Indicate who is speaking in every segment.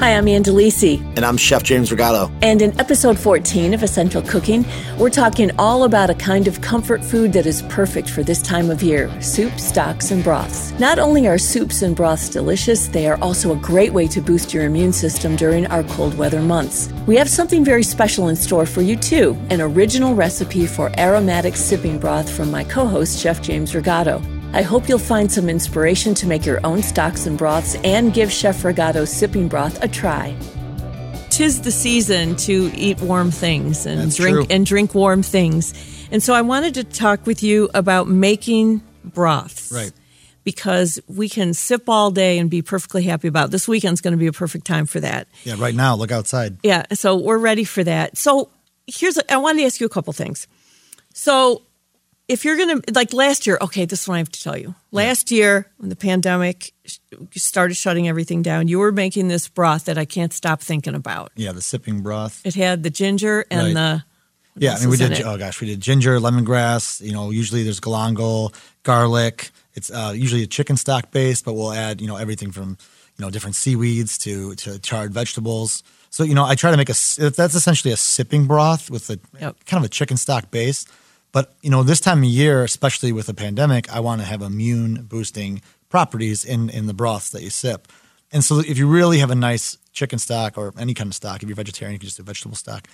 Speaker 1: Hi, I'm Ann Delisi.
Speaker 2: And I'm Chef James Rigato.
Speaker 1: And in episode 14 of Essential Cooking, we're talking all about a kind of comfort food that is perfect for this time of year soups, stocks, and broths. Not only are soups and broths delicious, they are also a great way to boost your immune system during our cold weather months. We have something very special in store for you, too an original recipe for aromatic sipping broth from my co host, Chef James Rigato. I hope you'll find some inspiration to make your own stocks and broths and give Chef Rigato's sipping broth a try. Tis the season to eat warm things and
Speaker 3: That's
Speaker 1: drink
Speaker 3: true.
Speaker 1: and drink warm things. And so I wanted to talk with you about making broths.
Speaker 3: Right.
Speaker 1: Because we can sip all day and be perfectly happy about it. this weekend's going to be a perfect time for that.
Speaker 3: Yeah, right now, look outside.
Speaker 1: Yeah, so we're ready for that. So here's I wanted to ask you a couple things. So if you're gonna like last year, okay, this is what I have to tell you. Last year, when the pandemic started shutting everything down, you were making this broth that I can't stop thinking about.
Speaker 3: Yeah, the sipping broth.
Speaker 1: It had the ginger and
Speaker 3: Right.
Speaker 1: the
Speaker 3: Yeah, I mean, we did. Oh gosh, we did ginger, lemongrass. You know, usually there's galangal, garlic. It's uh, usually a chicken stock base, but we'll add you know everything from you know different seaweeds to to charred vegetables. So you know, I try to make a, that's essentially a sipping broth with a
Speaker 1: Yep.
Speaker 3: kind of a chicken stock base. But you know, this time of year, especially with the pandemic, I want to have immune boosting properties in in the broths that you sip. And so, if you really have a nice chicken stock or any kind of stock, if you're vegetarian, you can just do vegetable stock.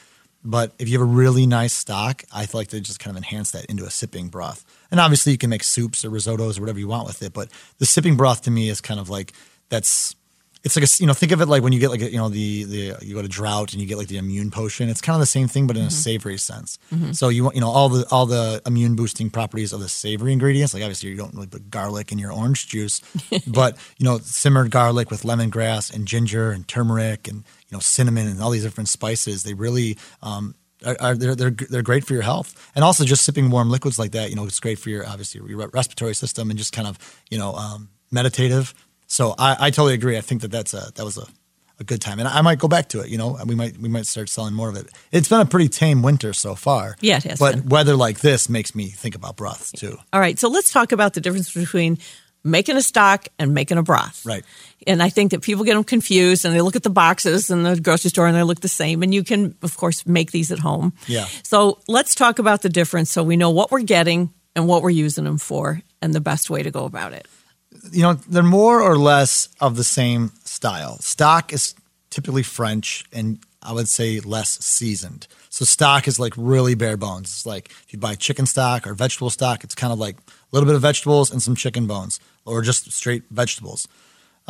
Speaker 3: But if you have a really nice stock, I like to just kind of enhance that into a sipping broth. And obviously, you can make soups or risottos or whatever you want with it. But the sipping broth to me is kind of like that's it's like a you know think of it like when you get like a, you know the the you go to drought and you get like the immune potion. It's kind of the same thing, but in a savory sense. So you want you know all the all the immune boosting properties of the savory ingredients. Like obviously you don't really put garlic in your orange juice, but you know simmered garlic with lemongrass and ginger and turmeric and you know cinnamon and all these different spices. They really um, are, are they're, they're they're great for your health, and also just sipping warm liquids like that. You know, it's great for your obviously your respiratory system and just kind of you know um, meditative. So I, I totally agree. I think that that's a that was a, a good time, and I might go back to it. You know, we might we might start selling more of it. It's been a pretty tame winter so far.
Speaker 1: Yeah, it has
Speaker 3: But
Speaker 1: been.
Speaker 3: weather like this makes me think about broths too.
Speaker 1: All right, so let's talk about the difference between making a stock and making a broth.
Speaker 3: Right.
Speaker 1: And I think that people get them confused and they look at the boxes in the grocery store and they look the same. And you can, of course, make these at home.
Speaker 3: Yeah.
Speaker 1: So let's talk about the difference so we know what we're getting and what we're using them for and the best way to go about it.
Speaker 3: You know, they're more or less of the same style. Stock is typically French and I would say less seasoned. So stock is like really bare bones. It's like if you buy chicken stock or vegetable stock, it's kind of like a little bit of vegetables and some chicken bones or just straight vegetables.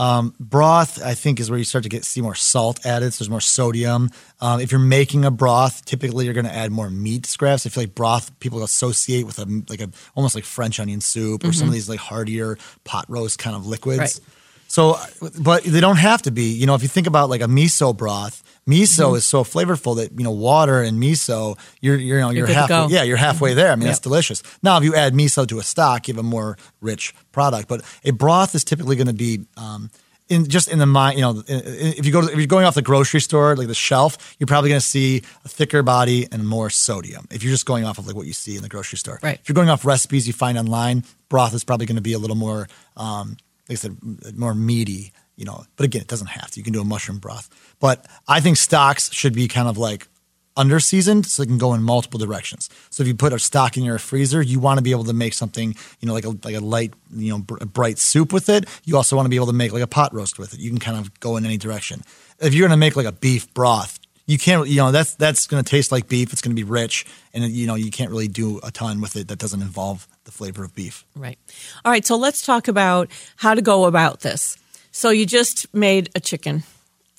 Speaker 3: Um, broth, I think, is where you start to get see more salt added. So there's more sodium. Um, if you're making a broth, typically you're going to add more meat scraps. I feel like broth people associate with a like a almost like French onion soup or some of these like heartier pot roast kind of liquids.
Speaker 1: Right.
Speaker 3: So, but they don't have to be. You know, if you think about like a miso broth, miso
Speaker 1: Mm-hmm.
Speaker 3: is so flavorful that you know water and miso, you're you're you know you're,
Speaker 1: to
Speaker 3: halfway. Yeah, you're halfway there. I mean,
Speaker 1: Yep.
Speaker 3: that's delicious. Now, if you add miso to a stock, you have a more rich product. But a broth is typically going to be. Um, in just in the mind, you know, if you go to, if you're going off the grocery store, like the shelf, you're probably going to see a thicker body and more sodium. If you're just going off of like what you see in the grocery store,
Speaker 1: Right.
Speaker 3: If you're going off recipes you find online, broth is probably going to be a little more, um, like I said, more meaty. You know, but again, it doesn't have to. You can do a mushroom broth. But I think stocks should be kind of like under seasoned so it can go in multiple directions. So if you put a stock in your freezer, you want to be able to make something, you know, like a like a light, you know, br- bright soup with it. You also want to be able to make like a pot roast with it. You can kind of go in any direction. If you're going to make like a beef broth, you can't, you know, that's that's going to taste like beef. It's going to be rich, and you know, you can't really do a ton with it that doesn't involve the flavor of beef.
Speaker 1: Right. All right. So let's talk about how to go about this. So you just made a chicken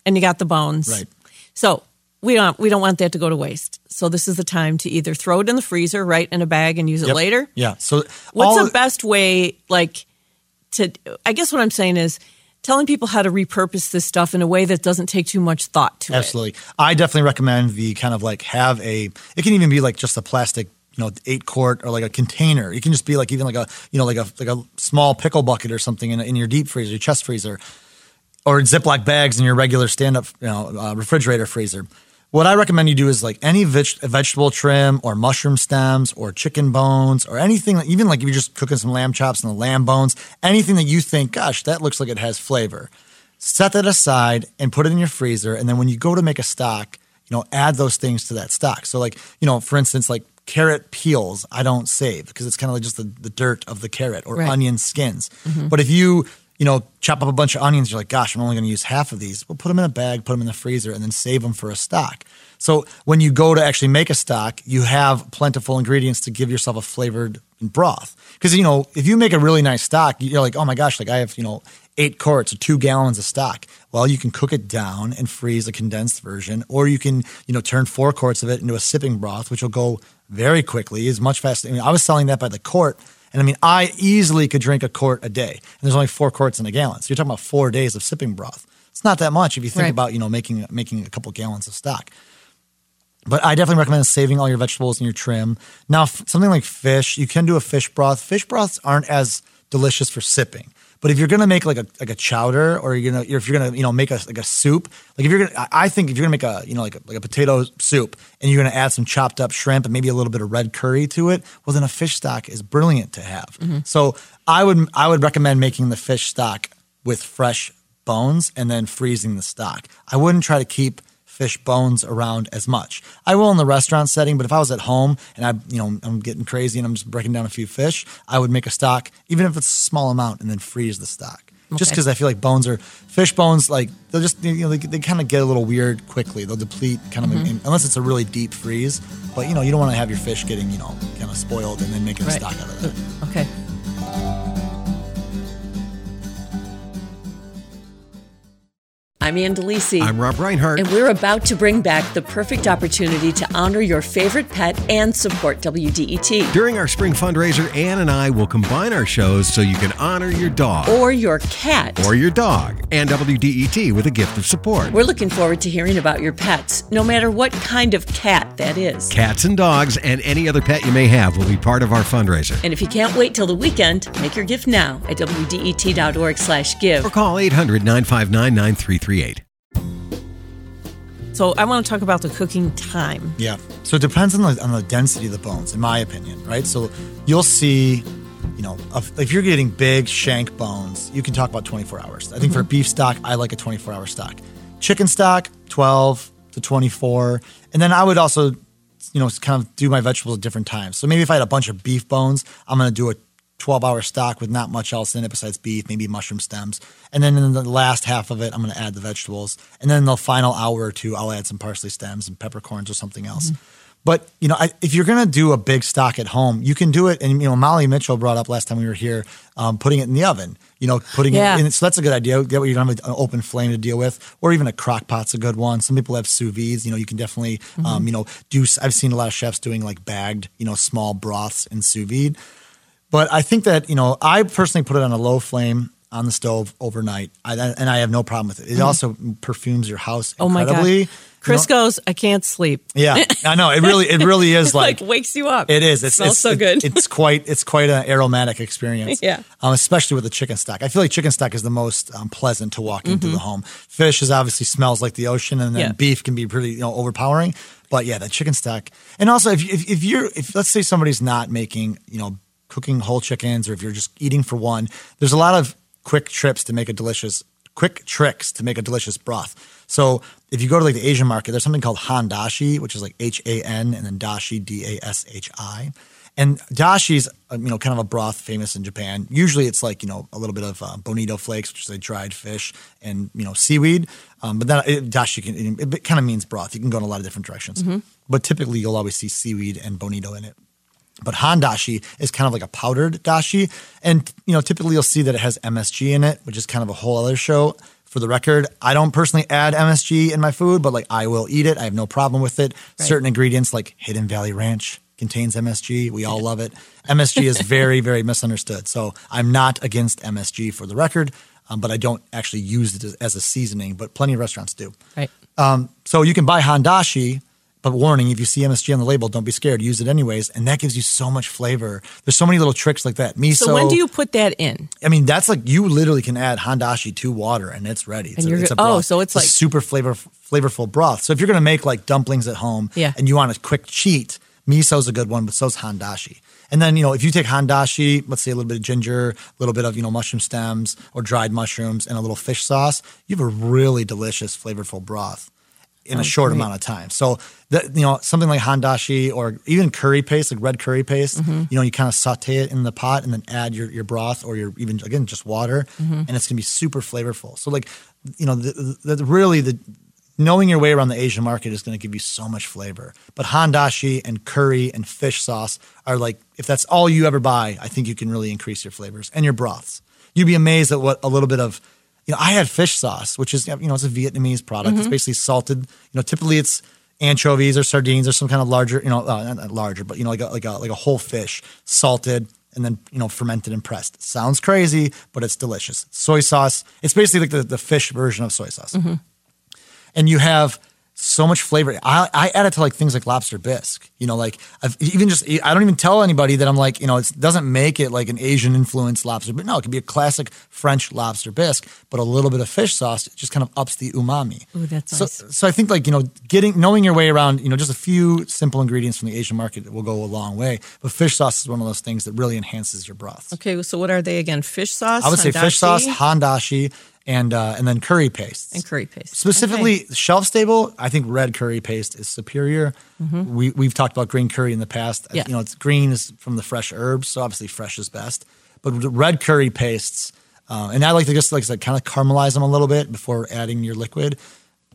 Speaker 1: and you got the bones.
Speaker 3: Right.
Speaker 1: So we don't we don't want that to go to waste. So this is the time to either throw it in the freezer, right, in a bag and use it
Speaker 3: Yep.
Speaker 1: later.
Speaker 3: Yeah. So
Speaker 1: What's the best way, like, to? I guess what I'm saying is telling people how to repurpose this stuff in a way that doesn't take too much thought to it.
Speaker 3: Absolutely. I definitely recommend the kind of like have a it can even be like just a plastic, you know, eight quart or like a container. It can just be like even like a you know, like a like a small pickle bucket or something in, in your deep freezer, your chest freezer. Or Ziploc bags in your regular stand up you know, uh, refrigerator freezer. What I recommend you do is like any veg- vegetable trim or mushroom stems or chicken bones or anything, even like if you're just cooking some lamb chops and the lamb bones, anything that you think, gosh, that looks like it has flavor set that aside and put it in your freezer. And then when you go to make a stock, you know, add those things to that stock. So, like, you know, for instance, like carrot peels, I don't save because it's kind of like just the, the dirt of the carrot or
Speaker 1: Right.
Speaker 3: onion skins. Mm-hmm. But if you, you know, chop up a bunch of onions, you're like, gosh, I'm only going to use half of these. Well, put them in a bag, put them in the freezer, and then save them for a stock. So when you go to actually make a stock, you have plentiful ingredients to give yourself a flavored broth. Because you know, if you make a really nice stock, you're like, oh my gosh, like I have you know eight quarts or two gallons of stock. Well, you can cook it down and freeze a condensed version, or you can you know turn four quarts of it into a sipping broth, which will go very quickly, is much faster. I mean, I was selling that by the quart. And I mean, I easily could drink a quart a day, and there's only four quarts in a gallon. So you're talking about four days of sipping broth. It's not that much if you think
Speaker 1: Right.
Speaker 3: about you know making making a couple gallons of stock. But I definitely recommend saving all your vegetables and your trim. Now, f- something like fish, you can do a fish broth. Fish broths aren't as delicious for sipping. But if you're gonna make like a like a chowder, or you're gonna if you're gonna you know make a like a soup, like if you're gonna, I think if you're gonna make a you know like a, like a potato soup, and you're gonna add some chopped up shrimp and maybe a little bit of red curry to it, well then a fish stock is brilliant to have. Mm-hmm. So I would I would recommend making the fish stock with fresh bones and then freezing the stock. I wouldn't try to keep fish bones around as much. I will in the restaurant setting, but if I was at home and I, you know, I'm getting crazy and I'm just breaking down a few fish, I would make a stock, even if it's a small amount, and then freeze the stock. Just because I feel like bones are fish bones, like they'll just you know they, they kind of get a little weird quickly. They'll deplete kind of in, unless it's a really deep freeze. But you know you don't want to have your fish getting you know kind of spoiled and then making a stock out of that.
Speaker 1: Uh, okay. I'm Ann Delisi.
Speaker 2: I'm Rob Reinhart.
Speaker 1: And we're about to bring back the perfect opportunity to honor your favorite pet and support WDET.
Speaker 2: During our spring fundraiser, Ann and I will combine our shows so you can honor your dog
Speaker 1: Or your cat.
Speaker 2: or your dog and WDET with a gift of support.
Speaker 1: We're looking forward to hearing about your pets, no matter what kind of cat that is.
Speaker 2: Cats and dogs and any other pet you may have will be part of our fundraiser.
Speaker 1: And if you can't wait till the weekend, make your gift now at WDET.org slash give.
Speaker 2: Or call 800 959 9338.
Speaker 4: So I want to talk about the cooking time.
Speaker 3: Yeah. So it depends on the on the density of the bones, in my opinion, right? So you'll see, you know, if, if you're getting big shank bones, you can talk about 24 hours. I think for mm-hmm. beef stock, I like a 24 hour stock. Chicken stock, 12 to 24, and then I would also, you know, kind of do my vegetables at different times. So maybe if I had a bunch of beef bones, I'm going to do a 12 hour stock with not much else in it besides beef, maybe mushroom stems. And then in the last half of it, I'm going to add the vegetables. And then in the final hour or two, I'll add some parsley stems and peppercorns or something else. But, you know, I, if you're going to do a big stock at home, you can do it. And, you know, Molly Mitchell brought up last time we were here, um, putting it in the oven, you know, putting
Speaker 4: Yeah.
Speaker 3: it in. So that's a good idea. That way you don't have an open flame to deal with, or even a crock pot's a good one. Some people have sous vides. You know, you can definitely, um, you know, do. I've seen a lot of chefs doing like bagged, you know, small broths in sous vide. But I think that you know, I personally put it on a low flame on the stove overnight, I, and I have no problem with it. It also perfumes your house incredibly.
Speaker 4: Oh my god! Chris goes, I can't sleep.
Speaker 3: Yeah, I know. It really, it really is
Speaker 4: Like,
Speaker 3: like,
Speaker 4: wakes you up.
Speaker 3: it is. It's,
Speaker 4: smells
Speaker 3: it's
Speaker 4: so
Speaker 3: it-
Speaker 4: good.
Speaker 3: It's quite, it's quite an aromatic experience.
Speaker 4: Yeah.
Speaker 3: um, especially with the chicken stock. I feel like chicken stock is the most um, pleasant to walk into the home. Fish is obviously smells like the ocean, and then
Speaker 4: Mm-hmm. Yeah.
Speaker 3: beef can be pretty, you know, overpowering. But yeah, that chicken stock, and also if if, if you're, if let's say somebody's not making, you know, cooking whole chickens, or if you're just eating for one, there's a lot of quick trips to make a delicious, quick tricks to make a delicious broth. So if you go to like the Asian market, there's something called handashi, which is like H A N and then dashi D A S H I. And dashi's uh, you know kind of a broth famous in Japan. Usually it's like you know a little bit of uh, bonito flakes, which is like dried fish, and you know seaweed. Um, but then it, dashi can it, it kind of means broth. You can go in a lot of different directions. But typically you'll always see seaweed and bonito in it. But handashi is kind of like a powdered dashi, and you know typically you'll see that it has MSG in it, which is kind of a whole other show. For the record, I don't personally add MSG in my food, but like I will eat it. I have no problem with it. Certain ingredients like Hidden Valley Ranch contains MSG. We all love it. MSG is very very misunderstood. So I'm not against MSG for the record, um, but I don't actually use it as, as a seasoning. But plenty of restaurants do.
Speaker 4: right.
Speaker 3: Um, so you can buy Handashi, but warning, if you see MSG on the label, don't be scared. Use it anyways. And that gives you so much flavor. There's so many little tricks like that. Miso.
Speaker 4: So when do you put that in?
Speaker 3: I mean, that's like you literally can add Handashi to water and it's ready. It's
Speaker 4: And
Speaker 3: a,
Speaker 4: you're
Speaker 3: it's a
Speaker 4: go- oh, so it's
Speaker 3: a
Speaker 4: like-
Speaker 3: super flavor flavorful broth. So if you're going to make like dumplings at home
Speaker 4: Yeah.
Speaker 3: and you want a quick cheat, Miso's a good one, but so's handashi. And then, you know, if you take handashi, let's say a little bit of ginger, a little bit of, you know, mushroom stems or dried mushrooms and a little fish sauce, you have a really delicious, flavorful broth in a oh, short amount of time. So, that, you know, something like handashi or even curry paste, like red curry paste, mm-hmm. you know, you kind of saute it in the pot and then add your, your broth or your even, again, just water, mm-hmm. and it's going to be super flavorful. So, like, you know, the, the, really the, knowing your way around the Asian market is going to give you so much flavor. But handashi and curry and fish sauce are like, if that's all you ever buy, I think you can really increase your flavors and your broths. You'd be amazed at what a little bit of, you know, I had fish sauce, which is, you know, it's a Vietnamese product. It's basically salted, you know, typically it's anchovies or sardines or some kind of larger, you know, uh, not larger, but, you know, like a, like a, like a whole fish salted and then, you know, fermented and pressed. Sounds crazy, but it's delicious. Soy sauce, it's basically like the, the fish version of soy sauce and you have so much flavor. I, I add it to like things like lobster bisque. You know, like I've even just I don't even tell anybody that I'm like you know it doesn't make it like an Asian influenced lobster, but no, it could be a classic French lobster bisque, but a little bit of fish sauce it just kind of ups the umami.
Speaker 4: Ooh, that's
Speaker 3: so,
Speaker 4: nice.
Speaker 3: So I think like you know getting knowing your way around you know just a few simple ingredients from the Asian market will go a long way. But fish sauce is one of those things that really enhances your broth.
Speaker 4: Okay, so what are they again? Fish sauce?
Speaker 3: I would say fish sauce,
Speaker 4: handashi,
Speaker 3: handashi, and uh, and then curry pastes.
Speaker 4: and curry paste.
Speaker 3: Specifically,
Speaker 4: Okay.
Speaker 3: shelf stable, I think red curry paste is superior. We we've talked about green curry in the past.
Speaker 4: Mm-hmm. Yeah.
Speaker 3: You know, it's green is from the fresh herbs, so obviously fresh is best. But red curry pastes, uh, and I like to just like I said, kind of caramelize them a little bit before adding your liquid.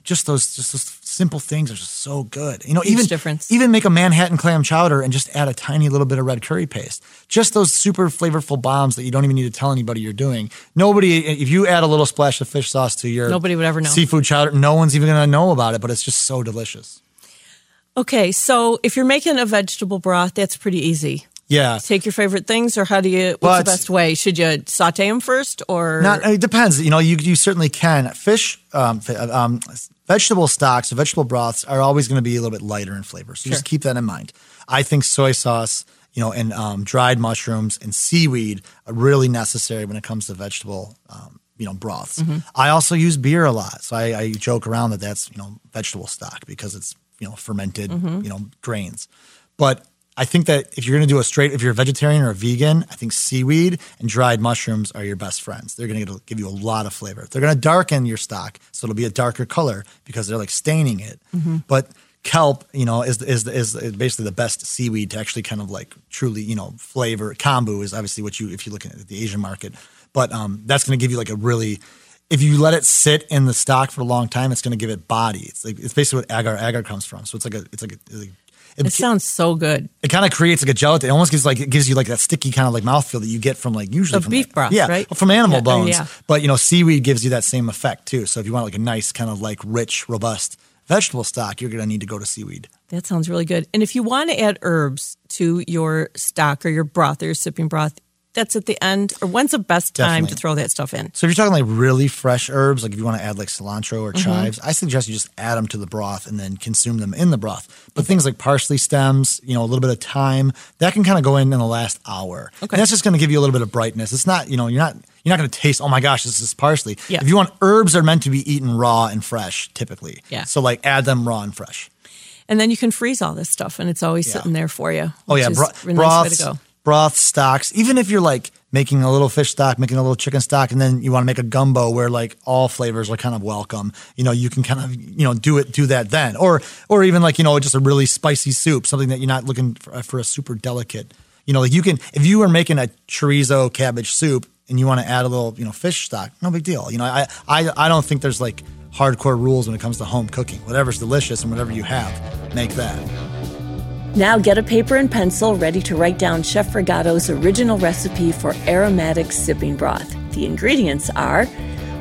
Speaker 3: Just those, just those simple things are just so good. You know,
Speaker 4: Huge
Speaker 3: even
Speaker 4: difference.
Speaker 3: even make a Manhattan clam chowder and just add a tiny little bit of red curry paste. Just those super flavorful bombs that you don't even need to tell anybody you're doing. Nobody, if you add a little splash of fish sauce to your
Speaker 4: Nobody would ever know.
Speaker 3: seafood chowder, no one's even to know about it. But it's just so delicious.
Speaker 4: Okay, so if you're making a vegetable broth, that's pretty easy.
Speaker 3: Yeah,
Speaker 4: Take your favorite things, or how do you? What's
Speaker 3: Well,
Speaker 4: the best way? Should you saute them first, or
Speaker 3: Not, it depends. You know, you you certainly can. Fish, um, um, vegetable stocks, vegetable broths are always going to be a little bit lighter in flavor. So just keep that in mind. I think soy sauce, you know, and um, dried mushrooms and seaweed are really necessary when it comes to vegetable, um, you know, broths. I also use beer a lot, so I, I joke around that that's you know vegetable stock because it's you know fermented, you know, grains. But I think that if you're going to do a straight, if you're a vegetarian or a vegan, I think seaweed and dried mushrooms are your best friends. They're going to give you a lot of flavor. They're going to darken your stock, so it'll be a darker color because they're like staining it. But kelp, you know, is is is basically the best seaweed to actually kind of like truly, you know, flavor. Kombu is obviously what you if you look at the Asian market, but um, that's going to give you like a really. If you let it sit in the stock for a long time, it's going to give it body. It's like it's basically what agar agar comes from. So it's like a it's like a, it's like-
Speaker 4: it sounds so good.
Speaker 3: it kind of creates like a gelatin. It almost gives like it gives you like that sticky kind of like mouthfeel that you get from like usually from
Speaker 4: beef broth,
Speaker 3: yeah,
Speaker 4: right?
Speaker 3: from animal
Speaker 4: Yeah,
Speaker 3: bones.
Speaker 4: yeah.
Speaker 3: But you know, seaweed gives you that same effect too. So if you want like a nice kind of like rich, robust vegetable stock, you're gonna need to go to seaweed.
Speaker 4: That sounds really good. And if you want to add herbs to your stock or your broth or your sipping broth, that's at the end. Or when's the best time
Speaker 3: Definitely.
Speaker 4: to throw that stuff in?
Speaker 3: So if you're talking like really fresh herbs, like if you want to add like cilantro or
Speaker 4: Mm-hmm.
Speaker 3: chives, I suggest you just add them to the broth and then consume them in the broth. But things like parsley stems, you know, a little bit of thyme, that can kind of go in in the last hour.
Speaker 4: Okay.
Speaker 3: And that's just going to give you a little bit of brightness. It's not, you know, you're not you're not going to taste. Oh my gosh, this is parsley.
Speaker 4: Yeah.
Speaker 3: If you want herbs, are meant to be eaten raw and fresh, typically.
Speaker 4: Yeah.
Speaker 3: So like add them raw and fresh.
Speaker 4: And then you can freeze all this stuff, and it's always
Speaker 3: Yeah.
Speaker 4: sitting there for you.
Speaker 3: Oh yeah, bro-
Speaker 4: a nice
Speaker 3: broth stocks. Even if you're like making a little fish stock, making a little chicken stock, and then you want to make a gumbo where like all flavors are kind of welcome. You know, you can kind of you know do it, do that then, or or even like you know just a really spicy soup, something that you're not looking for, uh, for a super delicate. You know, like you can if you are making a chorizo cabbage soup and you want to add a little you know fish stock, no big deal. You know, I I I don't think there's like hardcore rules when it comes to home cooking. Whatever's delicious and whatever you have, make that.
Speaker 1: Now get a paper and pencil ready to write down Chef Rigato's original recipe for aromatic sipping broth. The ingredients are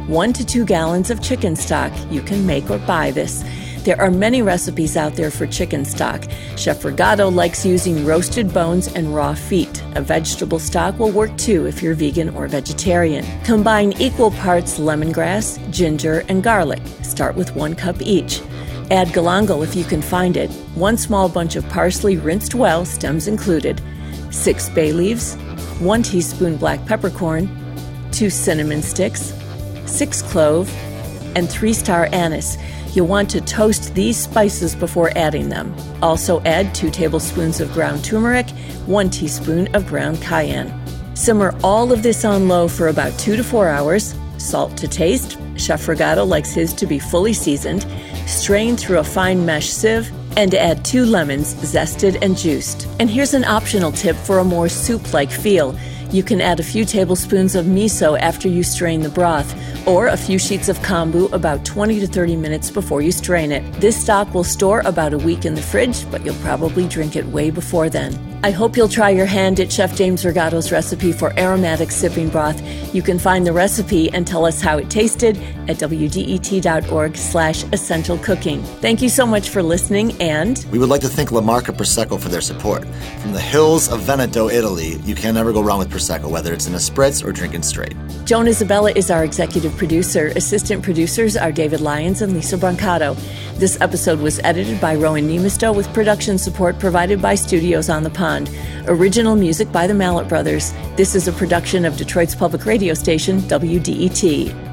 Speaker 1: one to two gallons of chicken stock. You can make or buy this. There are many recipes out there for chicken stock. Chef Rigato likes using roasted bones and raw feet. A vegetable stock will work too if you're vegan or vegetarian. Combine equal parts lemongrass, ginger, and garlic. Start with one cup each. Add galangal if you can find it, one small bunch of parsley rinsed well, stems included, six bay leaves, one teaspoon black peppercorn, two cinnamon sticks, six clove, and three star anise. You'll want to toast these spices before adding them. Also, add 2 tablespoons of ground turmeric, 1 teaspoon of ground cayenne. Simmer all of this on low for about 2 to 4 hours. Salt to taste. Chef Rigato likes his to be fully seasoned. Strain through a fine mesh sieve and add two lemons, zested and juiced. And here's an optional tip for a more soup like feel. You can add a few tablespoons of miso after you strain the broth, or a few sheets of kombu about 20 to 30 minutes before you strain it. This stock will store about a week in the fridge, but you'll probably drink it way before then. I hope you'll try your hand at Chef James Rigato's recipe for aromatic sipping broth. You can find the recipe and tell us how it tasted at wdet.org slash essential cooking. Thank you so much for listening and
Speaker 5: We would like to thank La Marca Prosecco for their support. From the hills of Veneto, Italy, you can never go wrong with Prosecco, whether it's in a spritz or drinking straight.
Speaker 1: Joan Isabella is our executive producer. Assistant producers are David Lyons and Lisa Brancato. This episode was edited by Rowan Nemisto with production support provided by Studios on the Pond. Original music by the Mallet Brothers. This is a production of Detroit's public radio station, WDET.